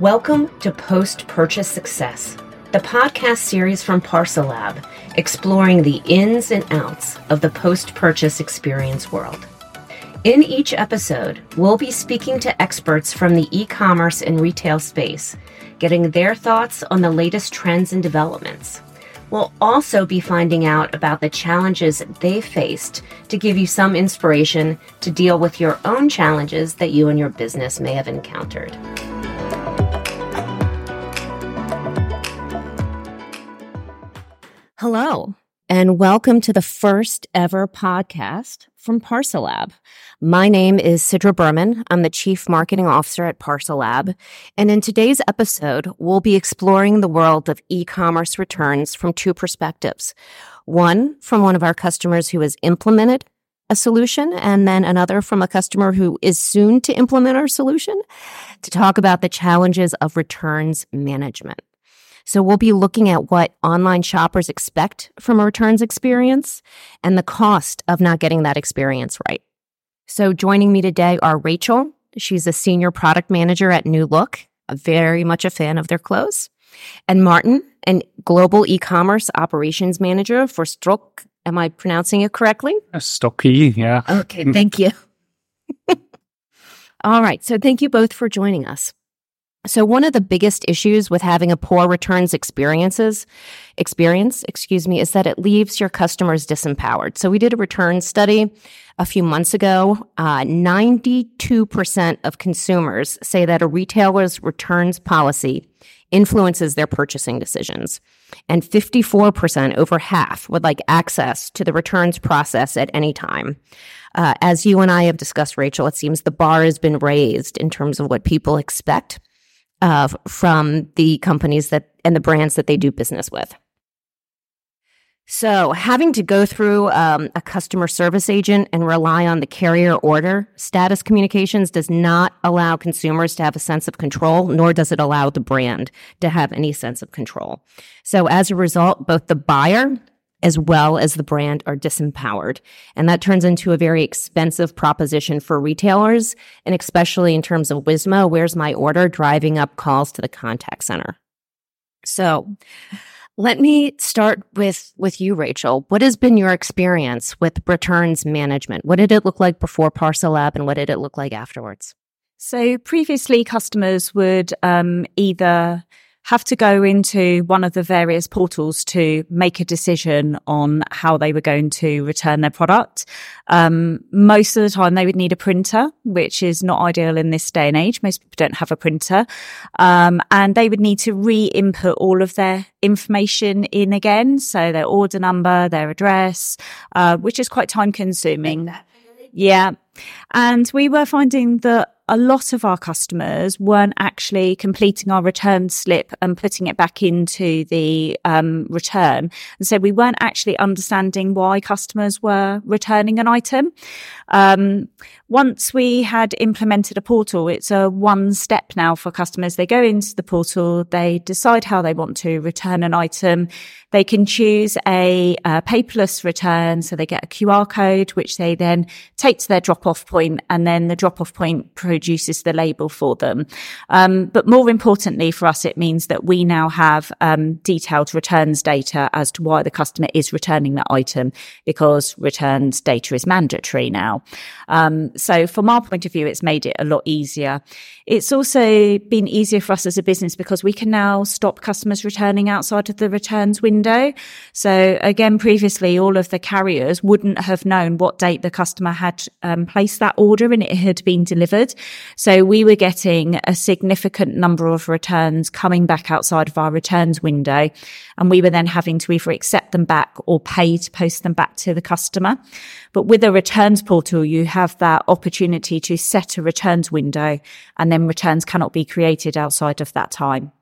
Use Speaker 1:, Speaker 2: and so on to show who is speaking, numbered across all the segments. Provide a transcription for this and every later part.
Speaker 1: Welcome to Post Purchase Success, the podcast series from Parcel Lab, exploring the ins and outs of the post purchase experience world. In each episode, we'll be speaking to experts from the e commerce and retail space, getting their thoughts on the latest trends and developments. We'll also be finding out about the challenges they faced to give you some inspiration to deal with your own challenges that you and your business may have encountered. Hello, and welcome to the first ever podcast from Parcel Lab. My name is Sidra Berman. I'm the Chief Marketing Officer at Parcel Lab. And in today's episode, we'll be exploring the world of e-commerce returns from two perspectives. One from one of our customers who has implemented a solution and then another from a customer who is soon to implement our solution to talk about the challenges of returns management. So we'll be looking at what online shoppers expect from a returns experience and the cost of not getting that experience right. So joining me today are Rachel. She's a senior product manager at New Look, very much a fan of their clothes. And Martin, an global e-commerce operations manager for Strock. Am I pronouncing it correctly?
Speaker 2: Stokke, yeah.
Speaker 1: Okay, thank you. All right, so thank you both for joining us. So one of the biggest issues with having a poor returns experiences experience, excuse me, is that it leaves your customers disempowered. So we did a return study a few months ago. Uh, 92% of consumers say that a retailer's returns policy influences their purchasing decisions. And 54%, over half, would like access to the returns process at any time. Uh, as you and I have discussed, Rachel, it seems the bar has been raised in terms of what people expect uh, from the companies that and the brands that they do business with. So, having to go through um, a customer service agent and rely on the carrier order status communications does not allow consumers to have a sense of control, nor does it allow the brand to have any sense of control. So, as a result, both the buyer as well as the brand are disempowered. And that turns into a very expensive proposition for retailers. And especially in terms of WISMO, where's my order driving up calls to the contact center. So let me start with, with you, Rachel. What has been your experience with returns management? What did it look like before Parcel Lab and what did it look like afterwards?
Speaker 3: So previously customers would um, either have to go into one of the various portals to make a decision on how they were going to return their product. Um, most of the time they would need a printer, which is not ideal in this day and age. Most people don't have a printer. Um, and they would need to re-input all of their information in again. So their order number, their address, uh, which is quite time consuming. Yeah. And we were finding that a lot of our customers weren't actually completing our return slip and putting it back into the um, return. And so we weren't actually understanding why customers were returning an item. Um, once we had implemented a portal, it's a one step now for customers. They go into the portal, they decide how they want to return an item. They can choose a, a paperless return. So they get a QR code, which they then take to their drop off point and then the drop off point produces the label for them. Um, but more importantly for us, it means that we now have um, detailed returns data as to why the customer is returning that item because returns data is mandatory now. Um, so from our point of view, it's made it a lot easier. It's also been easier for us as a business because we can now stop customers returning outside of the returns window. So again, previously, all of the carriers wouldn't have known what date the customer had um, placed that order and it had been delivered. So we were getting a significant number of returns coming back outside of our returns window. And we were then having to either accept them back or pay to post them back to the customer. But with a returns portal, you have that opportunity to set a returns window and then returns cannot be created outside of that time.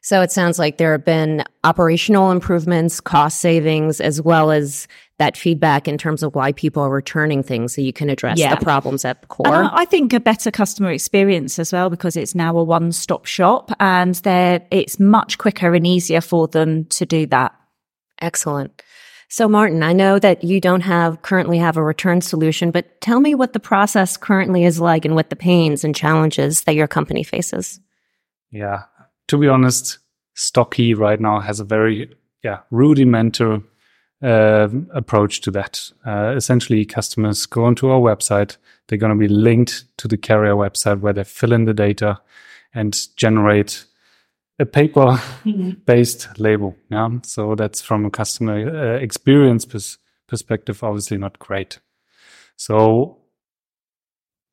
Speaker 1: So it sounds like there have been operational improvements, cost savings, as well as that feedback in terms of why people are returning things so you can address yeah. the problems at the core.
Speaker 3: And I think a better customer experience as well because it's now a one-stop shop and it's much quicker and easier for them to do that.
Speaker 1: Excellent. So Martin, I know that you don't have currently have a return solution, but tell me what the process currently is like and what the pains and challenges that your company faces.
Speaker 2: Yeah. To be honest, Stokke right now has a very yeah rudimentary uh, approach to that. Uh, essentially, customers go onto our website. They're going to be linked to the carrier website where they fill in the data and generate a paper-based mm-hmm. label. Yeah, so that's from a customer uh, experience pers- perspective, obviously not great. So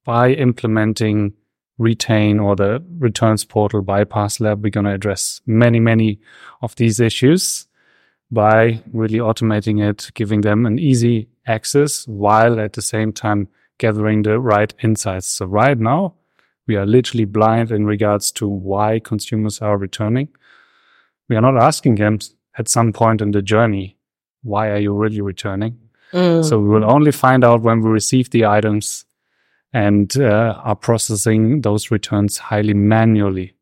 Speaker 2: by implementing retain or the returns portal by Parcel Lab, we're going to address many, many of these issues by really automating it, giving them an easy access while at the same time gathering the right insights. So right now we are literally blind in regards to why consumers are returning. We are not asking them at some point in the journey, why are you really returning? Mm. So we will only find out when we receive the items and uh, are processing those returns highly manually.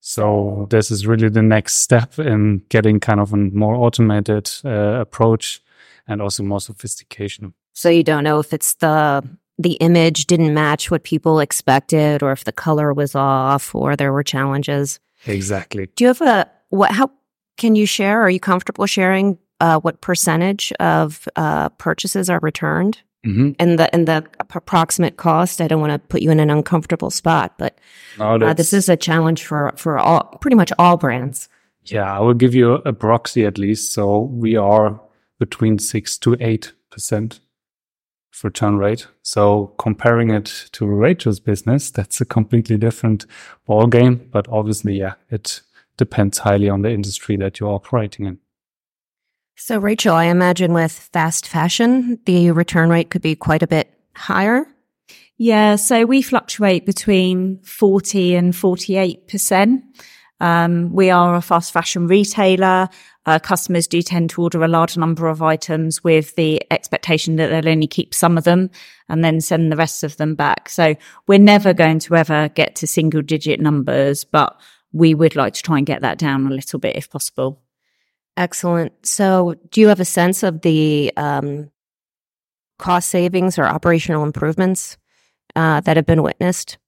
Speaker 2: So this is really the next step in getting kind of a more automated uh, approach and also more sophistication.
Speaker 1: So you don't know if it's the the image didn't match what people expected or if the color was off or there were challenges.
Speaker 2: Exactly.
Speaker 1: Do you have a what how can you share? Are you comfortable sharing uh, what percentage of uh, purchases are returned? Mm-hmm. And the and the approximate cost. I don't want to put you in an uncomfortable spot, but no, uh, this is a challenge for for all pretty much all brands.
Speaker 2: Yeah, I will give you a proxy at least. So we are between six to eight percent return rate. So comparing it to Rachel's business, that's a completely different ball game. But obviously, yeah, it depends highly on the industry that you're operating in.
Speaker 1: So, Rachel, I imagine with fast fashion, the return rate could be quite a bit higher.
Speaker 3: Yeah, so we fluctuate between 40 and 48%. Um, we are a fast fashion retailer. Uh, customers do tend to order a large number of items with the expectation that they'll only keep some of them and then send the rest of them back. So we're never going to ever get to single digit numbers, but we would like to try and get that down a little bit if possible.
Speaker 1: Excellent. So, do you have a sense of the um, cost savings or operational improvements uh, that have been witnessed?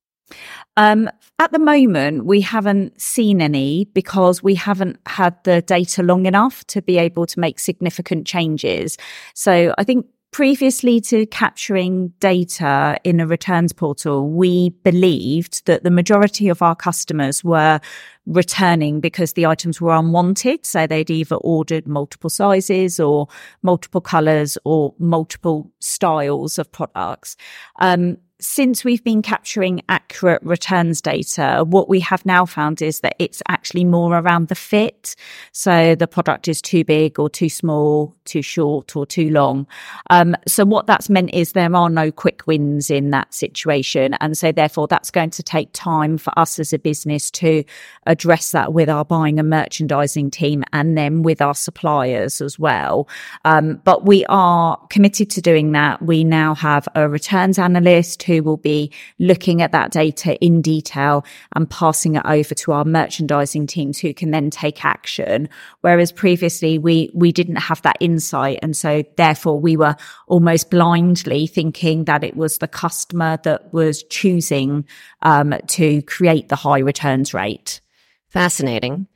Speaker 3: Um, at the moment, we haven't seen any because we haven't had the data long enough to be able to make significant changes. So I think previously to capturing data in a returns portal, we believed that the majority of our customers were returning because the items were unwanted. So they'd either ordered multiple sizes or multiple colors or multiple styles of products. Um, since we've been capturing accurate returns data, what we have now found is that it's actually more around the fit. So the product is too big or too small, too short or too long. Um, so what that's meant is there are no quick wins in that situation. And so therefore that's going to take time for us as a business to address that with our buying and merchandising team and then with our suppliers as well. Um, but we are committed to doing that. We now have a returns analyst who will be looking at that data in detail and passing it over to our merchandising teams who can then take action. Whereas previously we, we didn't have that insight. And so therefore we were almost blindly thinking that it was the customer that was choosing, um, to create the high returns rate.
Speaker 1: Fascinating.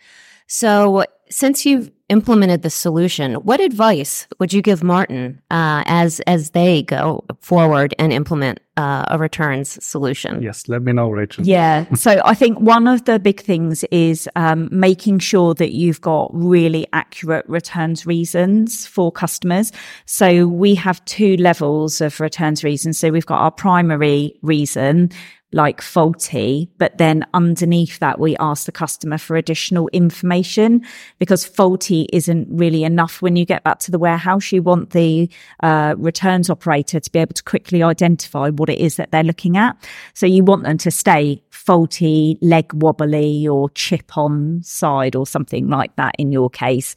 Speaker 1: So since you've implemented the solution, what advice would you give Martin uh, as as they go forward and implement uh, a returns solution?
Speaker 2: Yes, let me know, Rachel.
Speaker 3: Yeah, so I think one of the big things is um, making sure that you've got really accurate returns reasons for customers. So we have two levels of returns reasons. So we've got our primary reason like faulty, but then underneath that, we ask the customer for additional information because faulty isn't really enough when you get back to the warehouse. You want the uh, returns operator to be able to quickly identify what it is that they're looking at. So you want them to stay faulty, leg wobbly or chip on side or something like that in your case.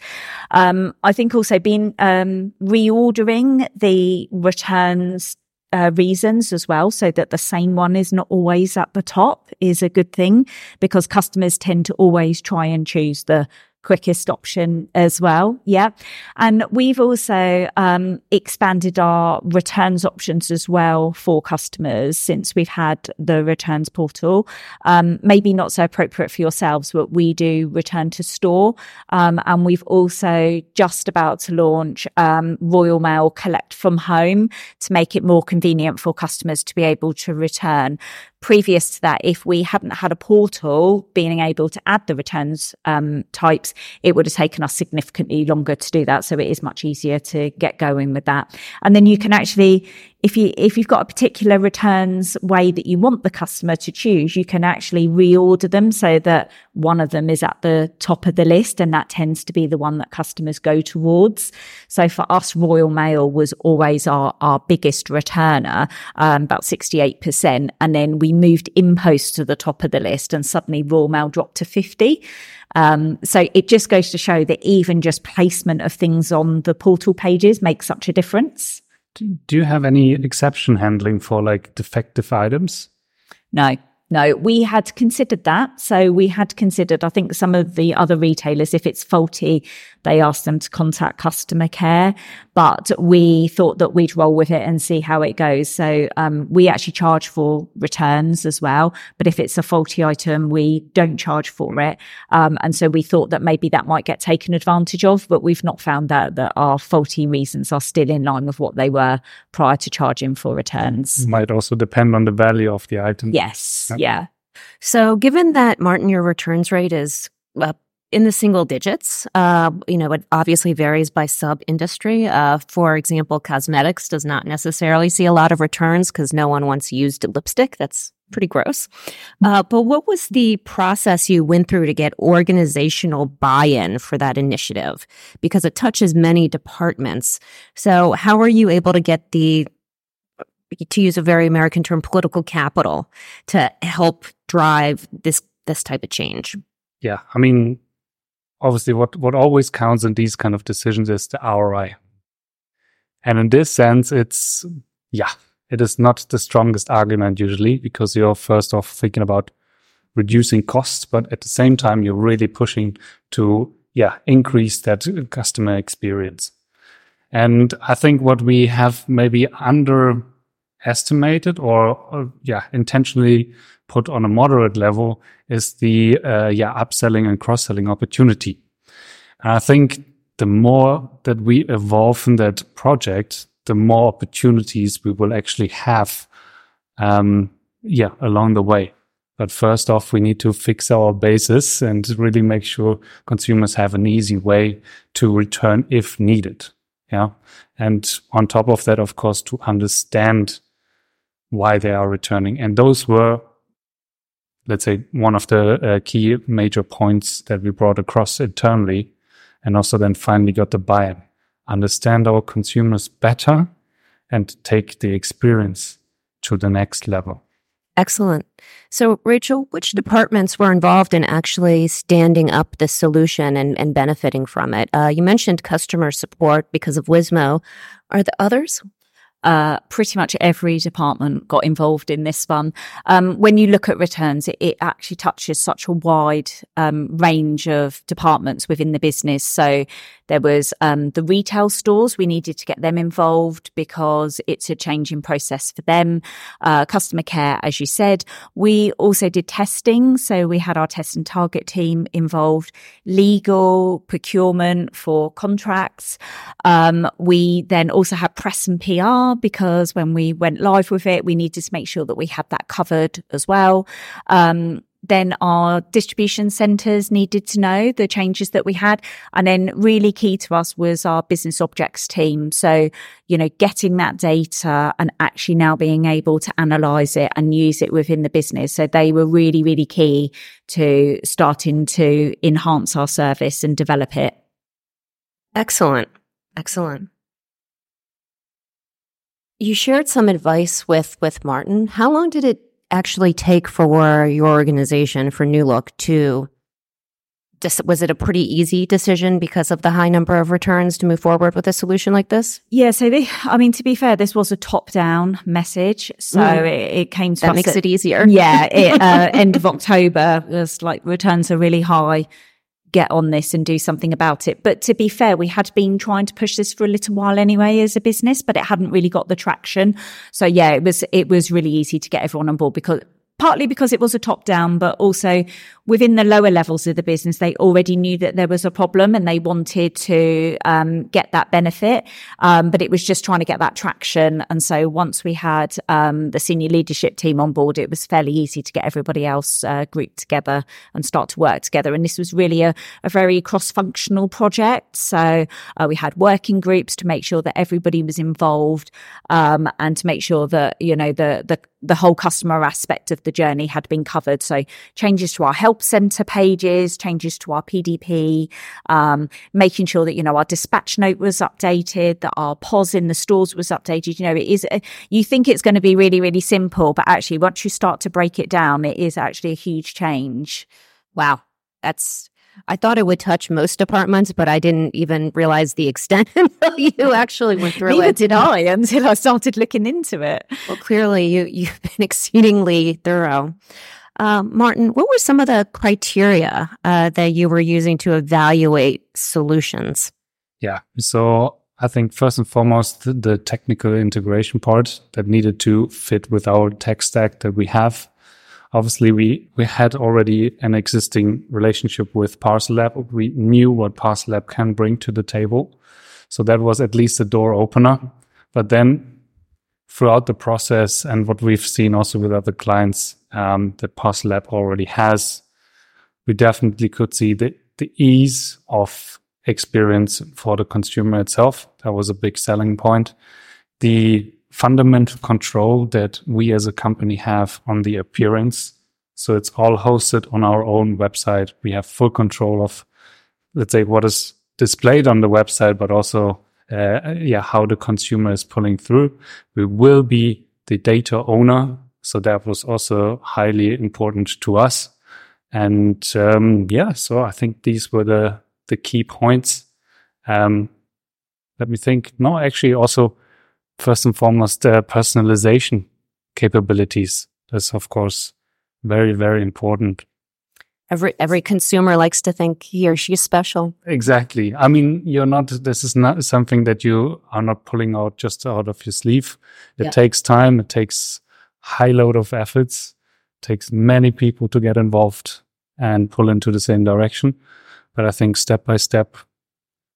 Speaker 3: Um, I think also being, um, reordering the returns uh, reasons as well, so that the same one is not always at the top is a good thing because customers tend to always try and choose the quickest option as well. Yeah. And we've also um, expanded our returns options as well for customers since we've had the returns portal. Um, maybe not so appropriate for yourselves, but we do return to store. Um, and we've also just about to launch um, Royal Mail collect from home to make it more convenient for customers to be able to return previous to that, if we hadn't had a portal being able to add the returns um, types, it would have taken us significantly longer to do that. So it is much easier to get going with that. And then you can actually if you if you've got a particular returns way that you want the customer to choose, you can actually reorder them so that one of them is at the top of the list, and that tends to be the one that customers go towards. So for us, Royal Mail was always our our biggest returner, um, about sixty eight percent, and then we moved InPost to the top of the list, and suddenly Royal Mail dropped to fifty. Um, so it just goes to show that even just placement of things on the portal pages makes such a difference.
Speaker 2: Do you have any exception handling for like defective items?
Speaker 3: No, no, we had considered that. So we had considered, I think some of the other retailers, if it's faulty, they asked them to contact customer care. But we thought that we'd roll with it and see how it goes. So um, we actually charge for returns as well. But if it's a faulty item, we don't charge for it. Um, and so we thought that maybe that might get taken advantage of. But we've not found out that our faulty reasons are still in line with what they were prior to charging for returns.
Speaker 2: It might also depend on the value of the item.
Speaker 3: Yes. Yep. Yeah.
Speaker 1: So, given that Martin, your returns rate is uh, in the single digits, uh, you know, it obviously varies by sub industry. Uh, for example, cosmetics does not necessarily see a lot of returns because no one wants used lipstick. That's pretty gross. Uh, but what was the process you went through to get organizational buy in for that initiative? Because it touches many departments. So, how were you able to get the to use a very American term, political capital to help drive this this type of change.
Speaker 2: Yeah, I mean, obviously, what what always counts in these kind of decisions is the ROI, and in this sense, it's yeah, it is not the strongest argument usually because you're first off thinking about reducing costs, but at the same time, you're really pushing to yeah increase that customer experience. And I think what we have maybe underestimated or, or, yeah intentionally put on a moderate level is the uh, yeah upselling and cross selling opportunity. And I think the more that we evolve in that project, the more opportunities we will actually have. Um, yeah, along the way. But first off, we need to fix our basis and really make sure consumers have an easy way to return if needed. Yeah. And on top of that, of course, to understand why they are returning. And those were, let's say, one of the uh, key major points that we brought across internally and also then finally got the buy-in. Understand our consumers better and take the experience to the next level.
Speaker 1: Excellent. So, Rachel, which departments were involved in actually standing up the solution and, and benefiting from it? Uh, you mentioned customer support because of Wismo. Are the others?
Speaker 3: Uh, pretty much every department got involved in this one. Um, when you look at returns, it, it actually touches such a wide um, range of departments within the business. So there was um, the retail stores. We needed to get them involved because it's a changing process for them. Uh, customer care, as you said. We also did testing. So we had our test and target team involved, legal, procurement for contracts. Um, we then also had press and PR because when we went live with it, we needed to make sure that we had that covered as well. Um, then our distribution centers needed to know the changes that we had. And then really key to us was our business objects team. So, you know, getting that data and actually now being able to analyze it and use it within the business. So they were really, really key to starting to enhance our service and develop it.
Speaker 1: Excellent. Excellent. You shared some advice with with Martin. How long did it actually take for your organization for New Look to was it a pretty easy decision because of the high number of returns to move forward with a solution like this?
Speaker 3: Yeah, so they, I mean, to be fair, this was a top-down message, so mm. it, it, came to
Speaker 1: that makes
Speaker 3: at,
Speaker 1: it easier.
Speaker 3: Yeah, it, uh, end of October was like returns are really high get on this and do something about it. But to be fair, we had been trying to push this for a little while anyway as a business, but it hadn't really got the traction. So yeah, it was, it was really easy to get everyone on board because partly because it was a top down, but also within the lower levels of the business, they already knew that there was a problem and they wanted to um, get that benefit. Um, but it was just trying to get that traction. And so once we had um, the senior leadership team on board, it was fairly easy to get everybody else uh, grouped together and start to work together. And this was really a, a very cross functional project. So uh, we had working groups to make sure that everybody was involved um, and to make sure that, you know, the, the the whole customer aspect of the journey had been covered. So changes to our help center pages, changes to our PDP, um, making sure that, you know, our dispatch note was updated, that our POS in the stores was updated. You know, it is, you think it's going to be really, really simple, but actually once you start to break it down, it is actually a huge change.
Speaker 1: Wow. That's I thought it would touch most departments, but I didn't even realize the extent until you actually went through
Speaker 3: Neither
Speaker 1: it.
Speaker 3: did I until I started looking into it.
Speaker 1: Well, clearly you you've been exceedingly thorough. Uh, Martin, what were some of the criteria uh, that you were using to evaluate solutions?
Speaker 2: Yeah. So I think first and foremost, the, the technical integration part that needed to fit with our tech stack that we have obviously we we had already an existing relationship with Parcel Lab. We knew what Parcel Lab can bring to the table, so that was at least a door opener. But then throughout the process and what we've seen also with other clients um, that Parcel Lab already has, we definitely could see the the ease of experience for the consumer itself. That was a big selling point. The fundamental control that we as a company have on the appearance. So it's all hosted on our own website. We have full control of, let's say, what is displayed on the website, but also, uh, yeah, how the consumer is pulling through. We will be the data owner. So that was also highly important to us. And, um, yeah, so I think these were the, the key points. Um, let me think. No, actually also, first and foremost, uh, personalization capabilities. That's, of course, very, very important.
Speaker 1: Every every consumer likes to think he or she's special.
Speaker 2: Exactly. I mean, you're not. This is not something that you are not pulling out just out of your sleeve. It
Speaker 1: Yeah.
Speaker 2: takes time. It takes high load of efforts. It takes many people to get involved and pull into the same direction. But I think step by step,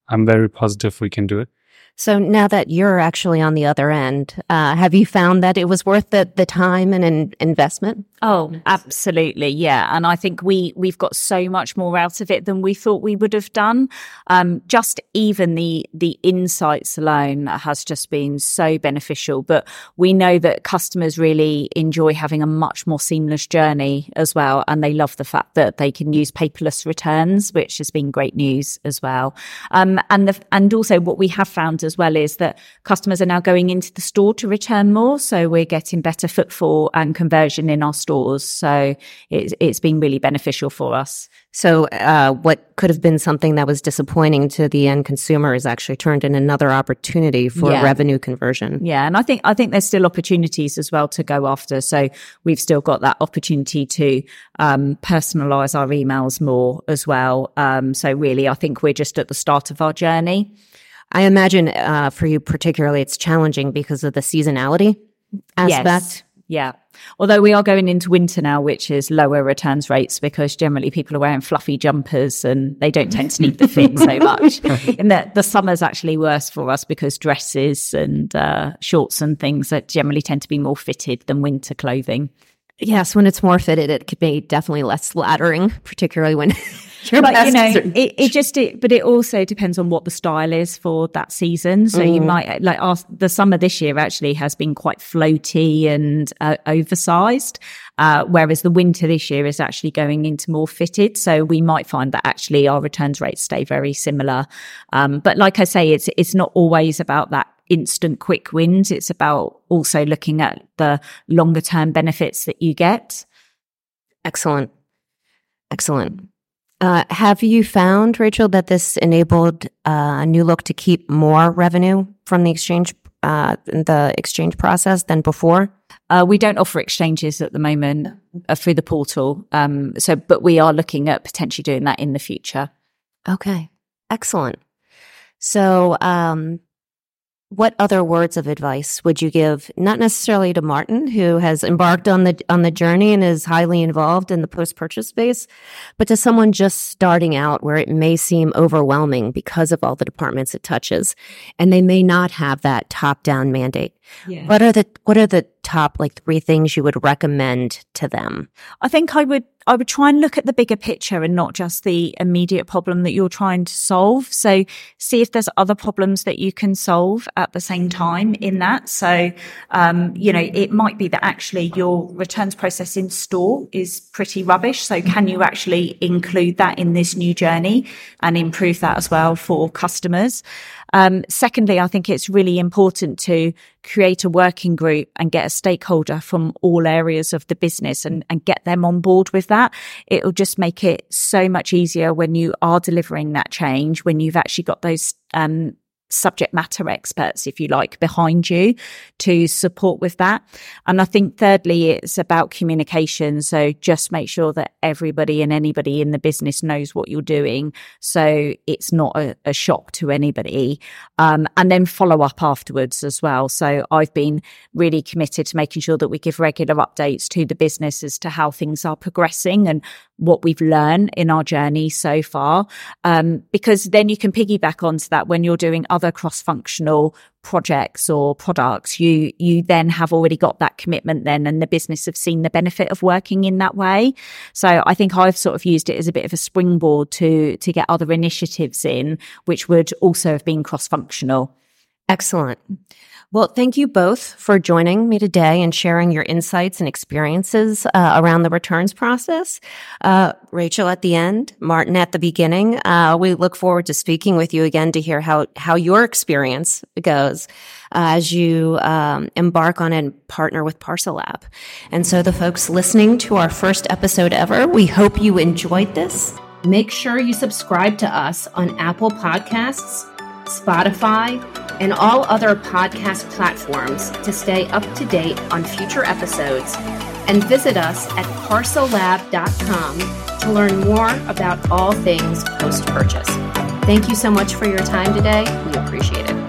Speaker 2: I'm very positive we can do it.
Speaker 1: So now that you're actually on the other end, uh, have you found that it was worth the, the time and in, investment?
Speaker 3: Oh, absolutely. Yeah. And I think we, we've got so much more out of it than we thought we would have done. Um, just even the, the insights alone has just been so beneficial. But we know that customers really enjoy having a much more seamless journey as well. And they love the fact that they can use paperless returns, which has been great news as well. Um, and the, and also what we have found as well is that customers are now going into the store to return more. So we're getting better footfall and conversion in our stores. So it's, it's been really beneficial for us.
Speaker 1: So uh, what could have been something that was disappointing to the end consumer is actually turned in another opportunity for
Speaker 3: Yeah.
Speaker 1: revenue conversion.
Speaker 3: Yeah. And I think, I think there's still opportunities as well to go after. So we've still got that opportunity to, um, personalize our emails more as well. Um, so really, I think we're just at the start of our journey.
Speaker 1: I imagine uh, for you particularly, it's challenging because of the seasonality aspect.
Speaker 3: Yes. Yeah. Although we are going into winter now, which is lower returns rates because generally people are wearing fluffy jumpers and they don't tend to need the fit so much. In the, the summer's actually worse for us because dresses and uh, shorts and things that generally tend to be more fitted than winter clothing.
Speaker 1: Yes, when it's more fitted, it could be definitely less flattering, particularly when you're
Speaker 3: but you know, it, it just it, but it also depends on what the style is for that season. So you
Speaker 1: Mm.
Speaker 3: might like our, the summer this year actually has been quite floaty and uh, oversized, uh, whereas the winter this year is actually going into more fitted. So we might find that actually our returns rates stay very similar. Um, but like I say, it's it's not always about that instant quick wins. It's about also looking at the longer term benefits that you get.
Speaker 1: Excellent. Excellent. Uh, have you found, Rachel, that this enabled uh, a New Look to keep more revenue from the exchange, uh, the exchange process than before?
Speaker 3: Uh, we don't offer exchanges at the moment uh, through the portal. Um, so, but we are looking at potentially doing that in the future.
Speaker 1: Okay. Excellent. So, um, what other words of advice would you give not necessarily to martin who has embarked on the on the journey and is highly involved in the post purchase space but to someone just starting out where it may seem overwhelming because of all the departments it touches and they may not have that top down mandate yeah. what are the what are the top like three things you would recommend to them
Speaker 3: i think i would I would try and look at the bigger picture and not just the immediate problem that you're trying to solve. So see if there's other problems that you can solve at the same time in that. So, um, you know, it might be that actually your returns process in store is pretty rubbish. So can you actually include that in this new journey and improve that as well for customers? Um, secondly, I think it's really important to create a working group and get a stakeholder from all areas of the business and, and get them on board with that. It'll just make it so much easier when you are delivering that change, when you've actually got those um, subject matter experts, if you like, behind you to support with that. And I think thirdly, it's about communication. So just make sure that everybody and anybody in the business knows what you're doing. So it's not a, a shock to anybody. Um, and then follow up afterwards as well. So I've been really committed to making sure that we give regular updates to the business as to how things are progressing and what we've learned in our journey so far. Um, because then you can piggyback onto that when you're doing other cross functional projects or products, you, you then have already got that commitment then and the business have seen the benefit of working in that way. So I think I've sort of used it as a bit of a springboard to, to get other initiatives in, which would also have been cross functional.
Speaker 1: Excellent. Well, thank you both for joining me today and sharing your insights and experiences uh, around the returns process. Uh, Rachel at the end, Martin at the beginning. Uh, we look forward to speaking with you again to hear how how your experience goes uh, as you um, embark on and partner with Parcel Lab. And so, the folks listening to our first episode ever, we hope you enjoyed this. Make sure you subscribe to us on Apple Podcasts, Spotify and all other podcast platforms to stay up to date on future episodes and visit us at parcellab.com to learn more about all things post purchase. Thank you so much for your time today. We appreciate it.